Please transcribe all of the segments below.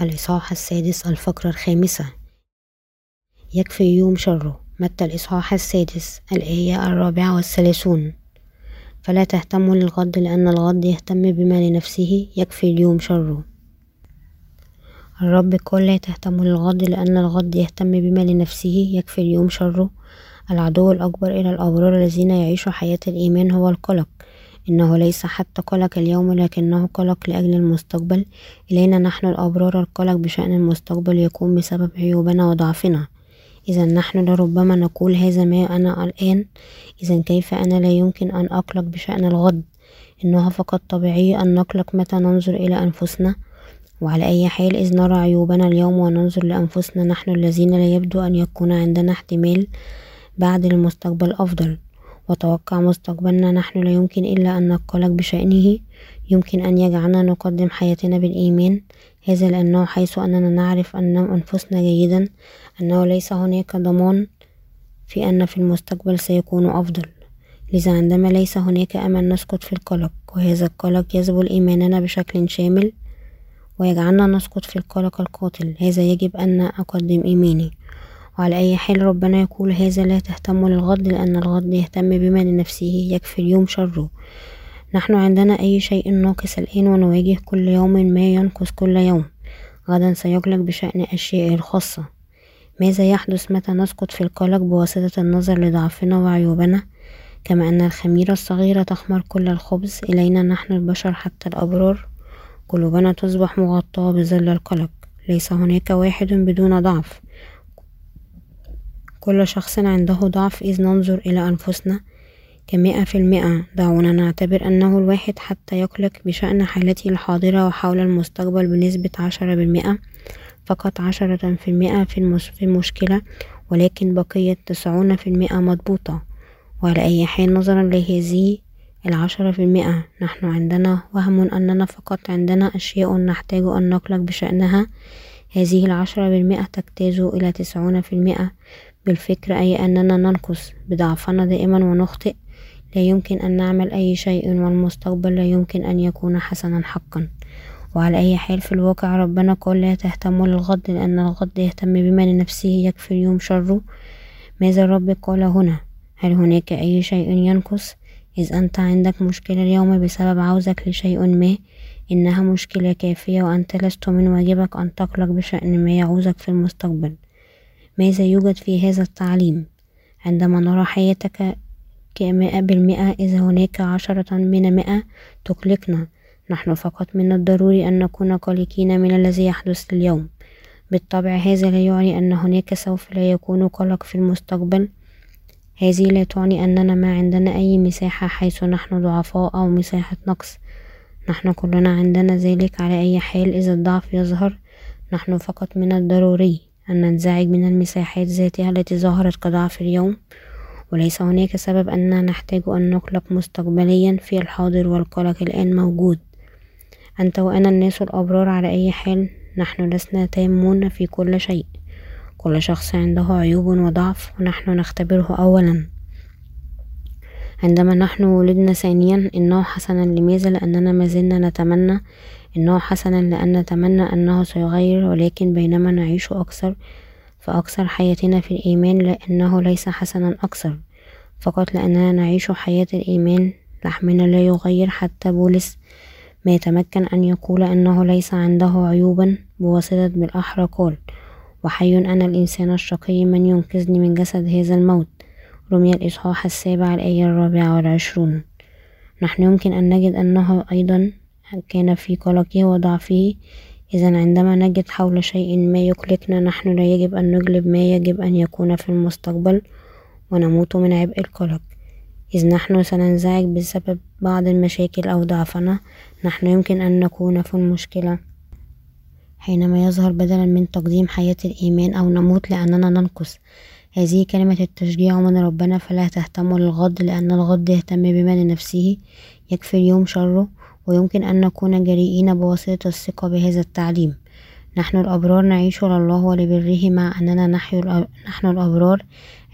الإصحاح السادس الفقرة الخامسة. يكفي يوم شره. متى الإصحاح السادس؟ الآية الرابعة والثلاثون. فلا تهتموا للغد لأن الغد يهتم بما لنفسه. يكفي اليوم شره. الرب قال لا تهتموا للغد لأن الغد يهتم بما لنفسه. يكفي اليوم شره. العدو الأكبر إلى الأبرار الذين يعيشوا حياة الإيمان هو القلق. إنه ليس حتى قلق اليوم لكنه قلق لأجل المستقبل. إلينا نحن الأبرار القلق بشأن المستقبل يكون بسبب عيوبنا وضعفنا. إذا نحن لربما نقول هذا ما أنا الآن. إذا كيف أنا لا يمكن أن أقلق بشأن الغد؟ إنها فقط طبيعي أن نقلق متى ننظر إلى أنفسنا. وعلى أي حال إذ نرى عيوبنا اليوم وننظر لأنفسنا نحن الذين لا يبدو أن يكون عندنا احتمال بعد المستقبل أفضل. وتوقع مستقبلنا نحن لا يمكن إلا أن نقلق بشأنه. يمكن أن يجعلنا نقدم حياتنا بالإيمان. هذا لأنه حيث أننا نعرف أن أنفسنا جيدا أنه ليس هناك ضمان في أن في المستقبل سيكون أفضل. لذا عندما ليس هناك أمل نسقط في القلق. وهذا القلق يذبل إيماننا بشكل شامل ويجعلنا نسقط في القلق القاتل. هذا يجب أن أقدم إيماني. وعلى أي حال ربنا يقول هذا لا تهتموا للغد لأن الغد يهتم بما لنفسه يكفي اليوم شره. نحن عندنا أي شيء ناقص الآن ونواجه كل يوم ما ينقص كل يوم. غدا سيقلق بشأن أشياء الخاصة ماذا يحدث؟ متى نسقط في القلق بواسطة النظر لضعفنا وعيوبنا؟ كما أن الخميرة الصغيرة تخمر كل الخبز. إلينا نحن البشر حتى الأبرار. قلوبنا تصبح مغطاة بظل القلق. ليس هناك واحد بدون ضعف. كل شخص عنده ضعف إذ ننظر إلى أنفسنا كمئة في المئة. دعونا نعتبر أنه الواحد حتى يقلق بشأن حالته الحاضرة وحول المستقبل بنسبة عشرة بالمئة فقط عشرة في المئة في المشكلة ولكن بقية تسعون في المئة مضبوطة. وعلى أي حال نظرا لهذه العشرة في المئة نحن عندنا وهم أننا فقط عندنا أشياء نحتاج أن نقلق بشأنها. هذه العشرة بالمئة تجتاز إلى تسعون في المئة. بالفكر أي أننا ننقص بضعفنا دائما ونخطئ. لا يمكن أن نعمل أي شيء والمستقبل لا يمكن أن يكون حسنا حقا. وعلى أي حال في الواقع ربنا قال لا تهتموا للغد لأن الغد يهتم بما لنفسه يكفي اليوم شره. ماذا الرب قال هنا؟ هل هناك أي شيء ينقص؟ إذ أنت عندك مشكلة اليوم بسبب عوزك لشيء ما. إنها مشكلة كافية وأنت لست من واجبك أن تقلق بشأن ما يعوزك في المستقبل. ماذا يوجد في هذا التعليم؟ عندما نرى حياتك كمئة بالمئة إذا هناك عشرة من مئة تقلقنا نحن فقط من الضروري أن نكون قلقين من الذي يحدث اليوم. بالطبع هذا لا يعني أن هناك سوف لا يكون قلق في المستقبل. هذه لا تعني أننا ما عندنا أي مساحة حيث نحن ضعفاء أو مساحة نقص. نحن كلنا عندنا ذلك على أي حال إذا الضعف يظهر نحن فقط من الضروري. أن ننزعج من المساحات ذاتها التي ظهرت كضعف اليوم وليس هناك سبب أننا نحتاج أن نقلق مستقبليا في الحاضر والقلق الآن موجود. أنت وأنا الناس الأبرار على أي حال نحن لسنا تامون في كل شيء. كل شخص عنده عيوب وضعف ونحن نختبره أولا. عندما نحن ولدنا ثانيا إنه حسنا لماذا لأننا ما زلنا نتمنى إنه حسنا لأن نتمنى أنه سيغير ولكن بينما نعيش أكثر فأكثر حياتنا في الإيمان لأنه ليس حسنا أكثر. فقط لأننا نعيش حياة الإيمان لحمنا لا يغير حتى بولس ما يتمكن أن يقول أنه ليس عنده عيوبا بواسطة بالأحرى قال وحي أنا الإنسان الشقي من ينقذني من جسد هذا الموت. رمي الإصحاح السابع الآية الرابعة والعشرون. نحن يمكن أن نجد أنه أيضا كان في قلقه وضعفه إذا عندما نجد حول شيء ما يقلقنا نحن لا يجب أن نجلب ما يجب أن يكون في المستقبل ونموت من عبء القلق. إذ نحن سننزعج بسبب بعض المشاكل أو ضعفنا نحن يمكن أن نكون في المشكلة. حينما يظهر بدلا من تقديم حياة الإيمان أو نموت لأننا ننقص. هذه كلمة التشجيع من ربنا فلا تهتموا للغد لأن الغد يهتم بما لنفسه يكفي اليوم شره. ويمكن أن نكون جريئين بواسطة الثقة بهذا التعليم. نحن الأبرار نعيش لله ولبره مع أننا نحن الأبرار.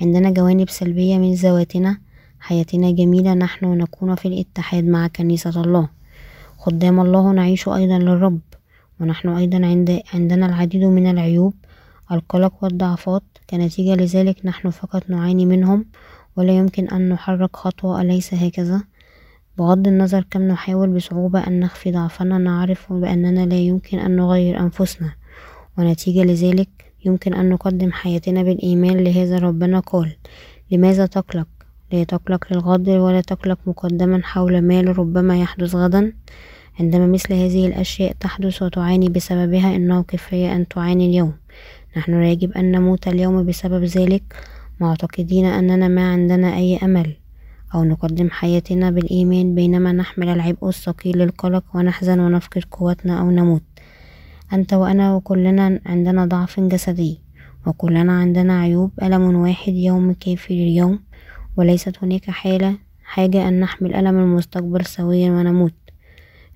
عندنا جوانب سلبية من ذواتنا. حياتنا جميلة. نحن نكون في الاتحاد مع كنيسة الله. خدام الله نعيش أيضا للرب. ونحن أيضا عند عندنا العديد من العيوب. القلق والضعفات. كنتيجة لذلك نحن فقط نعاني منهم. ولا يمكن أن نحرك خطوة. أليس هكذا؟ بغض النظر كم نحاول بصعوبة أن نخفي ضعفنا نعرف بأننا لا يمكن أن نغير أنفسنا ونتيجة لذلك يمكن أن نقدم حياتنا بالإيمان لهذا ربنا قال لماذا تقلق؟ لا تقلق للغد ولا تقلق مقدما حول ما لربما يحدث غدا؟ عندما مثل هذه الأشياء تحدث وتعاني بسببها إنه كفاية أن تعاني اليوم. نحن يجب أن نموت اليوم بسبب ذلك معتقدين أننا ما عندنا أي أمل. أو نقدم حياتنا بالإيمان بينما نحمل العبء الثقيل للقلق ونحزن ونفقد قوتنا أو نموت. أنت وأنا وكلنا عندنا ضعف جسدي وكلنا عندنا عيوب ألم واحد يوم كافي لليوم وليست هناك حالة حاجة أن نحمل ألم المستقبل سويا ونموت.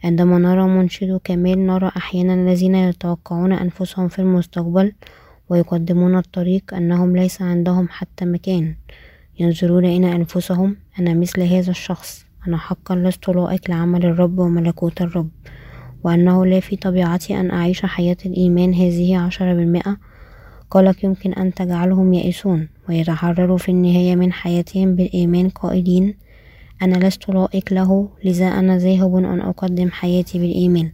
عندما نرى منشد كمال نرى أحيانا الذين يتوقعون أنفسهم في المستقبل ويقدمون الطريق أنهم ليس عندهم حتى مكان. ينظرون إلى أنفسهم أنا مثل هذا الشخص أنا حقا لست لائق لعمل الرب وملكوت الرب وأنه لا في طبيعتي أن أعيش حياة الإيمان هذه عشرة بالمئة. قالك يمكن أن تجعلهم يئسون ويتحرروا في النهاية من حياتهم بالإيمان قائلين أنا لست لائق له لذا أنا ذاهب أن أقدم حياتي بالإيمان.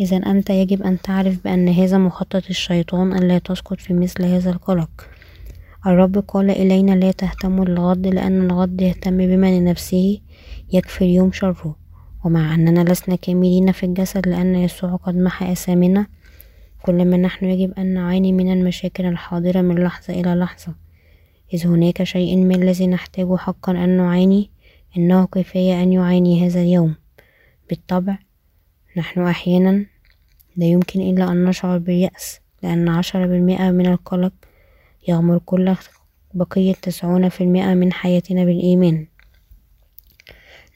إذا أنت يجب أن تعرف بأن هذا مخطط الشيطان ألا تسقط في مثل هذا القلق. الرب قال إلينا لا تهتموا للغد لأن الغد يهتم بما لنفسه يكفي اليوم شره. ومع أننا لسنا كاملين في الجسد لأن يسوع قد محى أثامنا كل ما نحن يجب أن نعاني من المشاكل الحاضرة من لحظة إلى لحظة. إذ هناك شيء ما الذي نحتاج حقا أن نعاني؟ إنه كفاية أن يعاني هذا اليوم. بالطبع نحن أحيانا لا يمكن إلا أن نشعر باليأس لأن عشرة بالمئة من القلق يغمر كل بقية تسعون في المئة من حياتنا بالإيمان.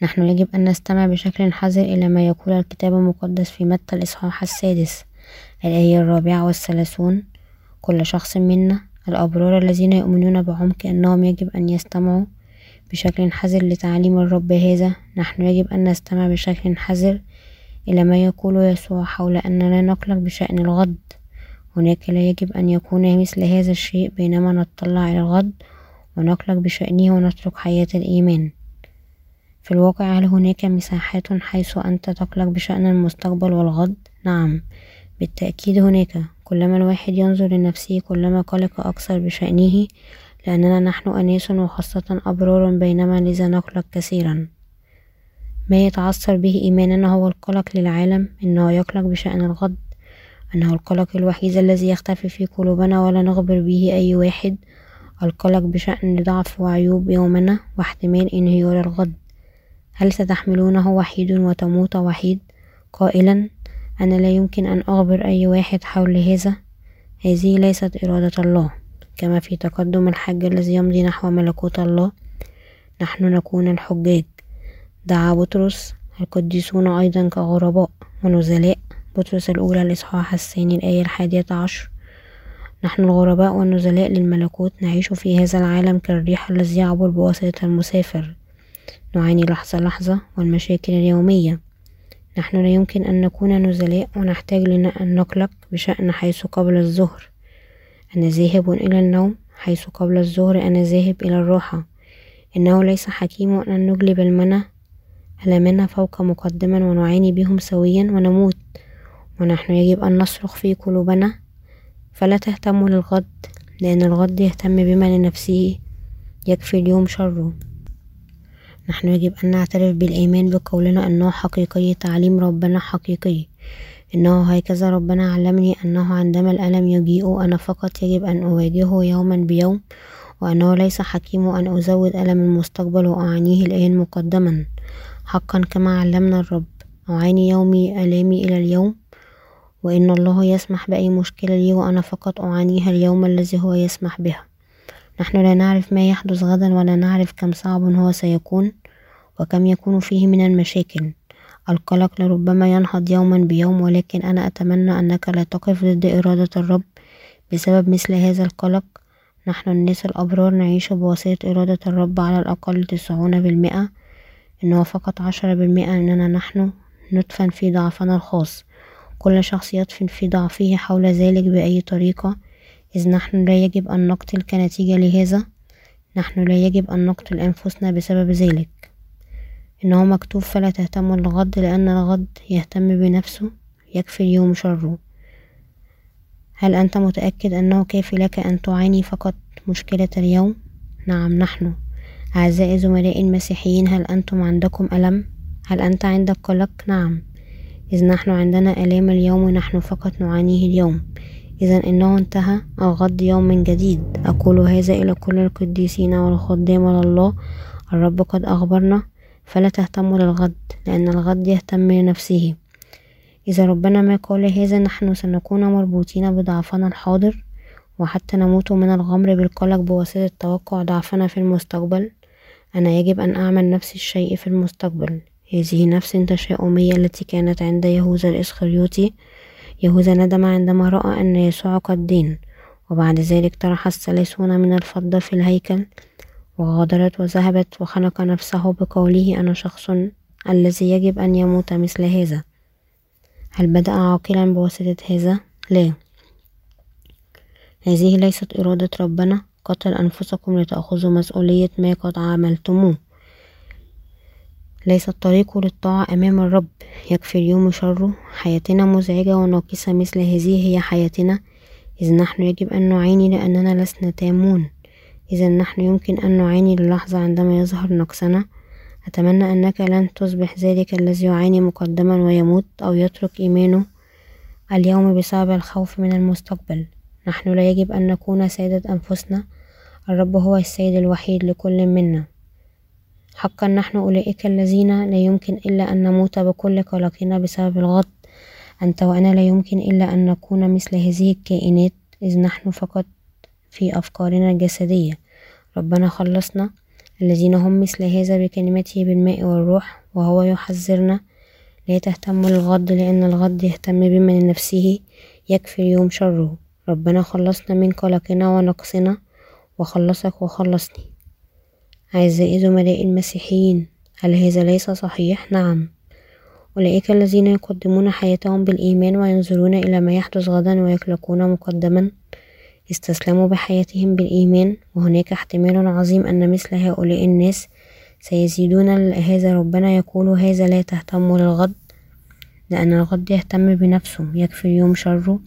نحن يجب أن نستمع بشكل حذر إلى ما يقول الكتاب المقدس في متى الإصحاح السادس. الآية الرابعة والثلاثون كل شخص منا الأبرار الذين يؤمنون بعمق أنهم يجب أن يستمعوا بشكل حذر لتعليم الرب هذا. نحن يجب أن نستمع بشكل حذر إلى ما يقول يسوع حول أننا نقلق بشأن الغد هناك لا يجب أن يكون مثل هذا الشيء بينما نطلع إلى الغد ونقلق بشأنه ونترك حياة الإيمان. في الواقع هل هناك مساحات حيث أنت تقلق بشأن المستقبل والغد؟ نعم بالتأكيد هناك. كلما الواحد ينظر لنفسه كلما قلق أكثر بشأنه لأننا نحن أناس وخاصة أبرار بينما لذا نقلق كثيرا. ما يتعثر به إيماننا هو القلق للعالم إنه يقلق بشأن الغد. أنه القلق الوحيد الذي يختفي في قلوبنا ولا نخبر به أي واحد. القلق بشأن ضعف وعيوب يومنا واحتمال انهيار الغد. هل ستحملونه وحيد وتموت وحيد؟ قائلا أنا لا يمكن أن أخبر أي واحد حول هذا. هذه ليست إرادة الله كما في تقدم الحج الذي يمضي نحو ملكوت الله. نحن نكون الحجاج. دعا بطرس القديسون أيضا كغرباء ونزلاء. بطرس الأولى الإصحاح الثاني الآية الحادية عشر. نحن الغرباء والنزلاء للملكوت نعيش في هذا العالم كالريح الذي يعبر بواسطة المسافر. نعاني لحظة لحظة والمشاكل اليومية. نحن لا يمكن أن نكون نزلاء ونحتاج لنا أن نقلق بشأن حيث قبل الظهر أنا ذاهب إلى النوم حيث قبل الظهر أنا ذاهب إلى الراحة. إنه ليس حكيم أن نجلب المنى ألمنا فوق مقدما ونعاني بهم سويا ونموت. ونحن يجب أن نصرخ في قلوبنا. فلا تهتموا للغد لأن الغد يهتم بما لنفسه يكفي اليوم شره. نحن يجب أن نعترف بالإيمان بقولنا أنه حقيقي تعليم ربنا حقيقي. إنه هكذا ربنا علمني أنه عندما الألم يجيء أنا فقط يجب أن أواجهه يوما بيوم وأنه ليس حكيم أن أزود ألم المستقبل وأعانيه الآن مقدما. حقا كما علمنا الرب أعاني يومي ألامي إلى اليوم وإن الله يسمح بأي مشكلة لي وأنا فقط أعانيها اليوم الذي هو يسمح بها. نحن لا نعرف ما يحدث غدا ولا نعرف كم صعب هو سيكون وكم يكون فيه من المشاكل. القلق لربما ينهض يوما بيوم ولكن أنا أتمنى أنك لا تقف ضد إرادة الرب بسبب مثل هذا القلق. نحن الناس الأبرار نعيش بواسطة إرادة الرب على الأقل تسعون بالمئة. إنه فقط عشرة بالمئة أننا نحن ندفن في ضعفنا الخاص. كل شخص يدفن في ضعفه حول ذلك بأي طريقة إذ نحن لا يجب أن نقتل كنتيجة لهذا نحن لا يجب أن نقتل أنفسنا بسبب ذلك إنه مكتوب فلا تهتموا الغد لأن الغد يهتم بنفسه يكفي اليوم شره هل أنت متأكد أنه كافي لك أن تعاني فقط مشكلة اليوم؟ نعم نحن أعزائي زملائي المسيحيين هل أنتم عندكم ألم؟ هل أنت عندك قلق؟ نعم إذ نحن عندنا آلام اليوم ونحن فقط نعانيه اليوم. إذا إنه انتهى الغد يوم جديد. أقول هذا إلى كل القديسين والخدام لله الرب قد أخبرنا فلا تهتموا للغد لأن الغد يهتم لنفسه. إذا ربنا ما قال هذا نحن سنكون مربوطين بضعفنا الحاضر وحتى نموت من الغمر بالقلق بواسطة توقع ضعفنا في المستقبل. أنا يجب أن أعمل نفس الشيء في المستقبل. هذه نفس التشاؤمية التي كانت عند يهوذا الإسخريوطي. يهوذا ندم عندما رأى أن يسوع قد دين وبعد ذلك طرح الثلاثون من الفضة في الهيكل وغادرت وذهبت وخنق نفسه بقوله أنا شخص الذي يجب أن يموت مثل هذا. هل بدأ عاقلا بواسطة هذا؟ لا. هذه ليست إرادة ربنا. قتل أنفسكم لتأخذوا مسؤولية ما قد عملتموه ليس الطريق للطاعة أمام الرب. يكفي اليوم شره حياتنا مزعجة وناقصة مثل هذه هي حياتنا. إذ نحن يجب أن نعاني لأننا لسنا تامون. إذا نحن يمكن أن نعاني للحظة عندما يظهر نقصنا. أتمنى أنك لن تصبح ذلك الذي يعاني مقدما ويموت أو يترك إيمانه اليوم بسبب الخوف من المستقبل. نحن لا يجب أن نكون سيدة أنفسنا. الرب هو السيد الوحيد لكل منا. حقا نحن أولئك الذين لا يمكن إلا أن نموت بكل قلقنا بسبب الغد أنت وأنا لا يمكن إلا أن نكون مثل هذه الكائنات إذ نحن فقط في أفكارنا الجسدية. ربنا خلصنا الذين هم مثل هذا بكلمته بالماء والروح وهو يحذرنا لا تهتموا للغد لأن الغد يهتم بمن نفسه يكفي اليوم شره. ربنا خلصنا من قلقنا ونقصنا وخلصك وخلصني. أعزائي زملائي المسيحيين هل هذا ليس صحيح؟ نعم. أولئك الذين يقدمون حياتهم بالإيمان وينظرون إلى ما يحدث غدا ويقلقون مقدما استسلموا بحياتهم بالإيمان. وهناك احتمال عظيم أن مثل هؤلاء الناس سيزيدون هذا ربنا يقول هذا لا تهتموا للغد. لأن الغد يهتم بنفسه يكفي اليوم شره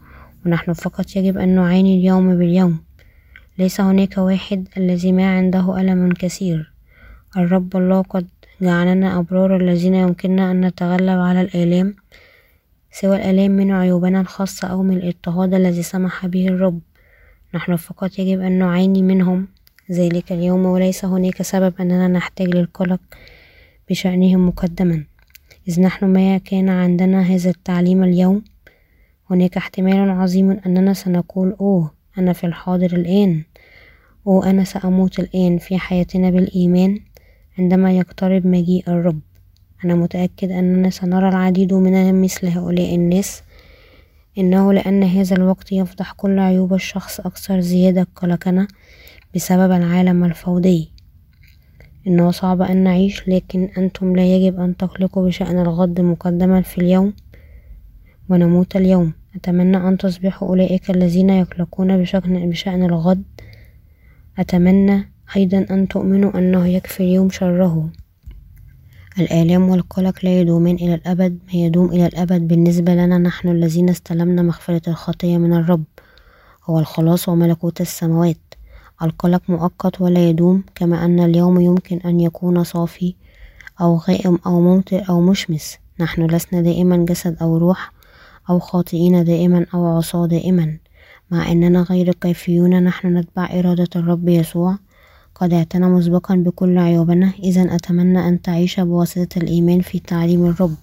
ونحن فقط يجب أن نعاني اليوم باليوم. ليس هناك واحد الذي ما عنده ألم كثير. الرب الله قد جعلنا أبرار الذين يمكننا أن نتغلب على الآلام سوى الآلام من عيوبنا الخاصة أو من الاضطهاد الذي سمح به الرب. نحن فقط يجب أن نعاني منهم. ذلك اليوم وليس هناك سبب أننا نحتاج للقلق بشأنهم مقدما. إذ نحن ما كان عندنا هذا التعليم اليوم هناك احتمال عظيم أننا سنقول أوه أنا في الحاضر الآن أوه أنا سأموت الآن في حياتنا بالإيمان عندما يقترب مجيء الرب. أنا متأكد أننا سنرى العديد من مثل هؤلاء الناس إنه لأن هذا الوقت يفضح كل عيوب الشخص أكثر زيادة قلقنا بسبب العالم الفوضي. إنه صعب أن نعيش لكن أنتم لا يجب أن تقلقوا بشأن الغد مقدما في اليوم ونموت اليوم. أتمنى أن تصبحوا أولئك الذين يقلقون بشأن, بشأن الغد. أتمنى أيضا أن تؤمنوا أنه يكفي اليوم شره. الآلام والقلق لا يدومان إلى الأبد ما يدوم إلى الأبد. بالنسبة لنا نحن الذين استلمنا مغفرة الخطية من الرب. هو الخلاص وملكوت السماوات. القلق مؤقت ولا يدوم كما أن اليوم يمكن أن يكون صافي أو غائم أو ممطر أو مشمس. نحن لسنا دائما جسد أو روح أو خاطئين دائما أو عصاة دائما مع أننا غير كيفيون نحن نتبع إرادة الرب يسوع. قد اعتنى مسبقا بكل عيوبنا إذا أتمنى أن تعيش بواسطة الإيمان في تعليم الرب.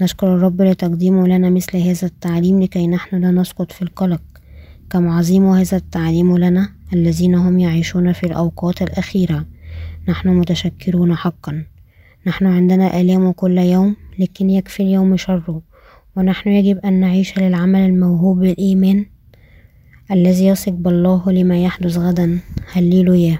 نشكر الرب لتقديمه لنا مثل هذا التعليم لكي نحن لا نسقط في القلق. كم عظيم هذا التعليم لنا الذين هم يعيشون في الأوقات الأخيرة. نحن متشكرون حقا. نحن عندنا آلام كل يوم لكن يكفي اليوم شره ونحن يجب أن نعيش للعمل الموهوب بالإيمان الذي يثق بالله لما يحدث غدا. هللويا.